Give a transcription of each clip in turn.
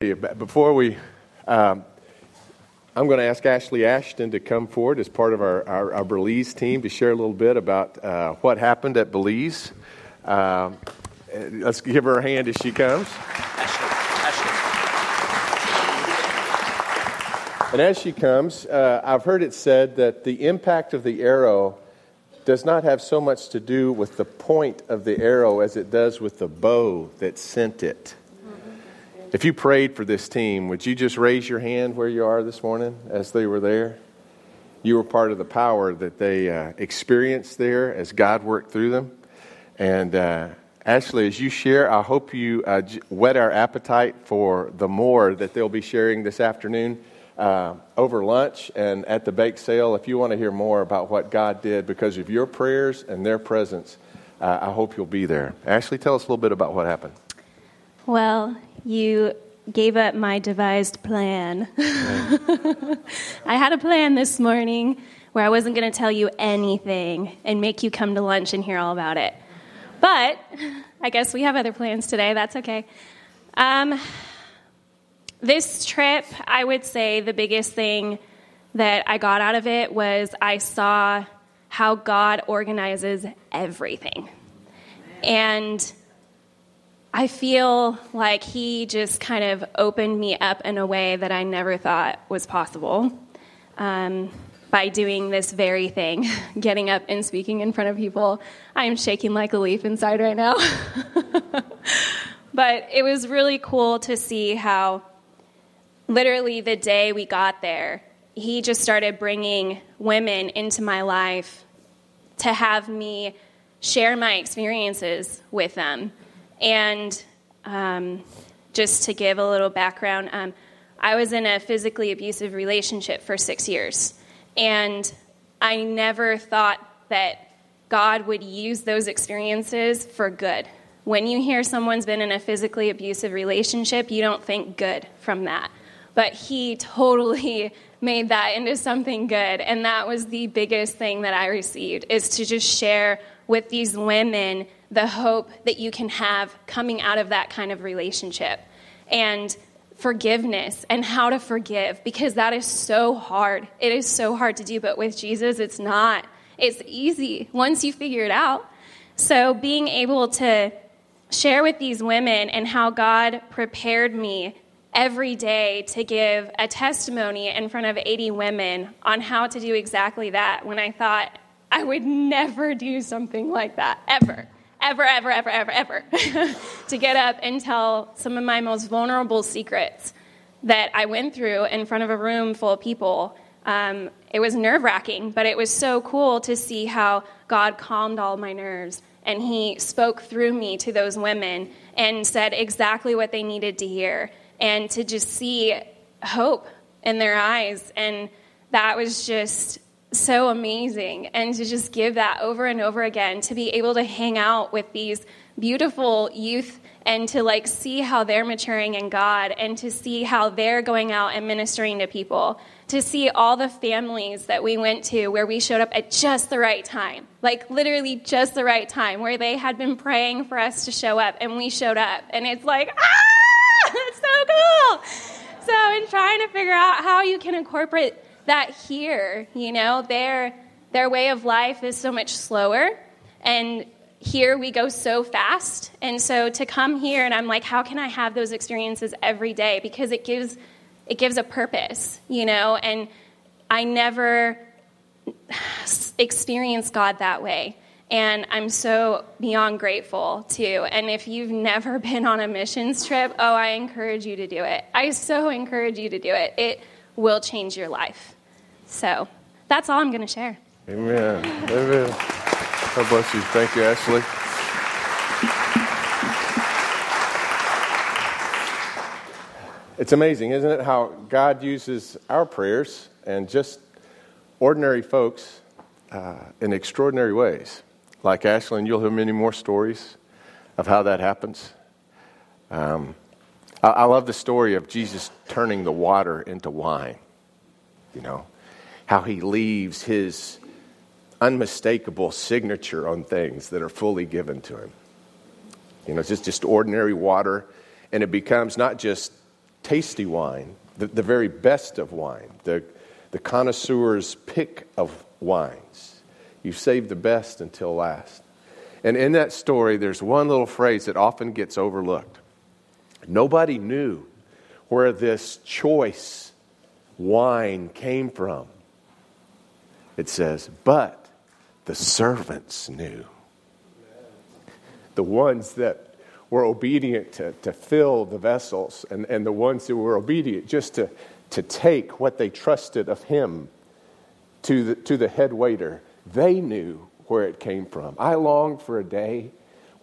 Before we, um, I'm going to ask Ashley Ashton to come forward as part of our, our, our Belize team to share a little bit about uh, what happened at Belize. Uh, let's give her a hand as she comes. Ashley, Ashley. And as she comes, uh, I've heard it said that the impact of the arrow does not have so much to do with the point of the arrow as it does with the bow that sent it. If you prayed for this team, would you just raise your hand where you are this morning as they were there? You were part of the power that they uh, experienced there as God worked through them. And uh, Ashley, as you share, I hope you uh, whet our appetite for the more that they'll be sharing this afternoon uh, over lunch and at the bake sale. If you want to hear more about what God did because of your prayers and their presence, uh, I hope you'll be there. Ashley, tell us a little bit about what happened. Well, you gave up my devised plan. I had a plan this morning where I wasn't going to tell you anything and make you come to lunch and hear all about it. But I guess we have other plans today. That's okay. Um, this trip, I would say the biggest thing that I got out of it was I saw how God organizes everything. And I feel like he just kind of opened me up in a way that I never thought was possible um, by doing this very thing, getting up and speaking in front of people. I am shaking like a leaf inside right now. but it was really cool to see how, literally, the day we got there, he just started bringing women into my life to have me share my experiences with them and um, just to give a little background, um, I was in a physically abusive relationship for six years. And I never thought that God would use those experiences for good. When you hear someone's been in a physically abusive relationship, you don't think good from that. But He totally made that into something good. And that was the biggest thing that I received is to just share with these women the hope that you can have coming out of that kind of relationship and forgiveness and how to forgive because that is so hard. It is so hard to do, but with Jesus, it's not. It's easy once you figure it out. So, being able to share with these women and how God prepared me every day to give a testimony in front of 80 women on how to do exactly that when I thought I would never do something like that, ever ever, ever, ever, ever, ever to get up and tell some of my most vulnerable secrets that I went through in front of a room full of people. Um, it was nerve wracking, but it was so cool to see how God calmed all my nerves and He spoke through me to those women and said exactly what they needed to hear and to just see hope in their eyes. And that was just so amazing. And to just give that over and over again, to be able to hang out with these beautiful youth and to like see how they're maturing in God and to see how they're going out and ministering to people. To see all the families that we went to where we showed up at just the right time, like literally just the right time, where they had been praying for us to show up and we showed up. And it's like, ah, it's so cool. So, in trying to figure out how you can incorporate that here, you know, their, their way of life is so much slower. And here we go so fast. And so to come here and I'm like, how can I have those experiences every day? Because it gives it gives a purpose, you know, and I never experienced God that way. And I'm so beyond grateful too. And if you've never been on a missions trip, oh, I encourage you to do it. I so encourage you to do it. It will change your life. So that's all I'm going to share. Amen. Amen. God bless you. Thank you, Ashley. It's amazing, isn't it, how God uses our prayers and just ordinary folks uh, in extraordinary ways. Like Ashley, and you'll hear many more stories of how that happens. Um, I, I love the story of Jesus turning the water into wine. You know, how he leaves his unmistakable signature on things that are fully given to him. You know, it's just, just ordinary water, and it becomes not just tasty wine, the, the very best of wine, the, the connoisseur's pick of wines. You save the best until last. And in that story, there's one little phrase that often gets overlooked. Nobody knew where this choice wine came from. It says, but the servants knew. The ones that were obedient to, to fill the vessels and, and the ones that were obedient just to, to take what they trusted of him to the, to the head waiter, they knew where it came from. I long for a day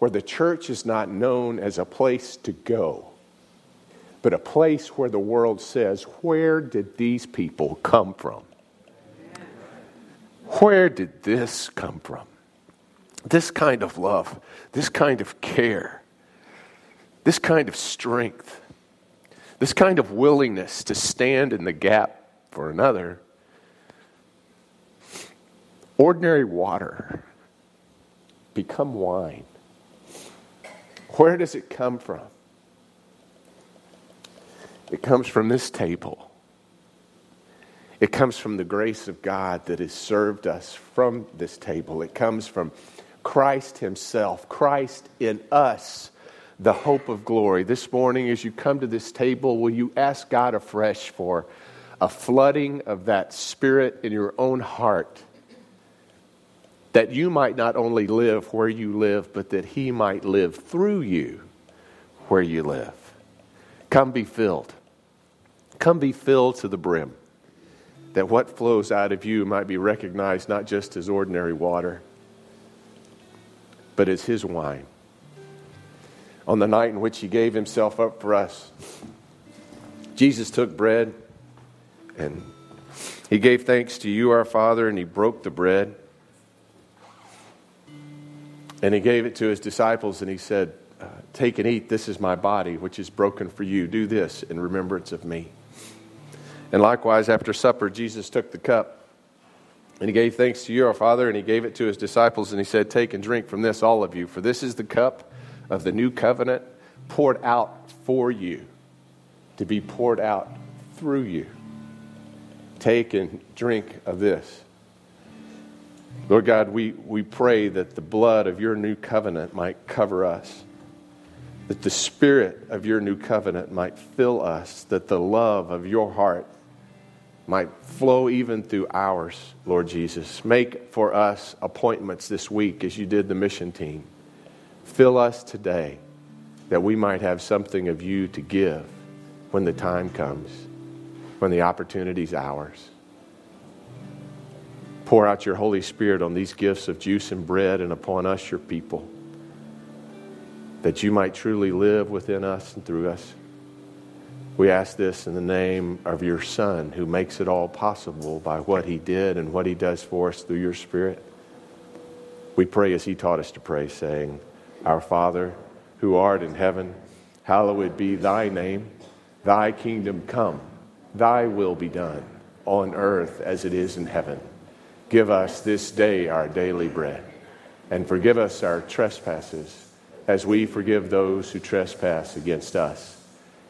where the church is not known as a place to go, but a place where the world says, Where did these people come from? Where did this come from? This kind of love, this kind of care, this kind of strength, this kind of willingness to stand in the gap for another. Ordinary water become wine. Where does it come from? It comes from this table. It comes from the grace of God that has served us from this table. It comes from Christ Himself, Christ in us the hope of glory. This morning, as you come to this table, will you ask God afresh for a flooding of that spirit in your own heart? That you might not only live where you live, but that He might live through you where you live. Come be filled. Come be filled to the brim. That what flows out of you might be recognized not just as ordinary water, but as His wine on the night in which he gave himself up for us. Jesus took bread and he gave thanks to you, our Father, and he broke the bread. And he gave it to his disciples and he said, uh, Take and eat. This is my body, which is broken for you. Do this in remembrance of me. And likewise, after supper, Jesus took the cup and he gave thanks to you, our Father, and he gave it to his disciples and he said, Take and drink from this, all of you, for this is the cup of the new covenant poured out for you, to be poured out through you. Take and drink of this. Lord God, we, we pray that the blood of your new covenant might cover us, that the spirit of your new covenant might fill us, that the love of your heart might flow even through ours, Lord Jesus. Make for us appointments this week as you did the mission team. Fill us today that we might have something of you to give when the time comes, when the opportunity is ours. Pour out your Holy Spirit on these gifts of juice and bread and upon us, your people, that you might truly live within us and through us. We ask this in the name of your Son, who makes it all possible by what he did and what he does for us through your Spirit. We pray as he taught us to pray, saying, our Father, who art in heaven, hallowed be thy name. Thy kingdom come, thy will be done, on earth as it is in heaven. Give us this day our daily bread, and forgive us our trespasses, as we forgive those who trespass against us.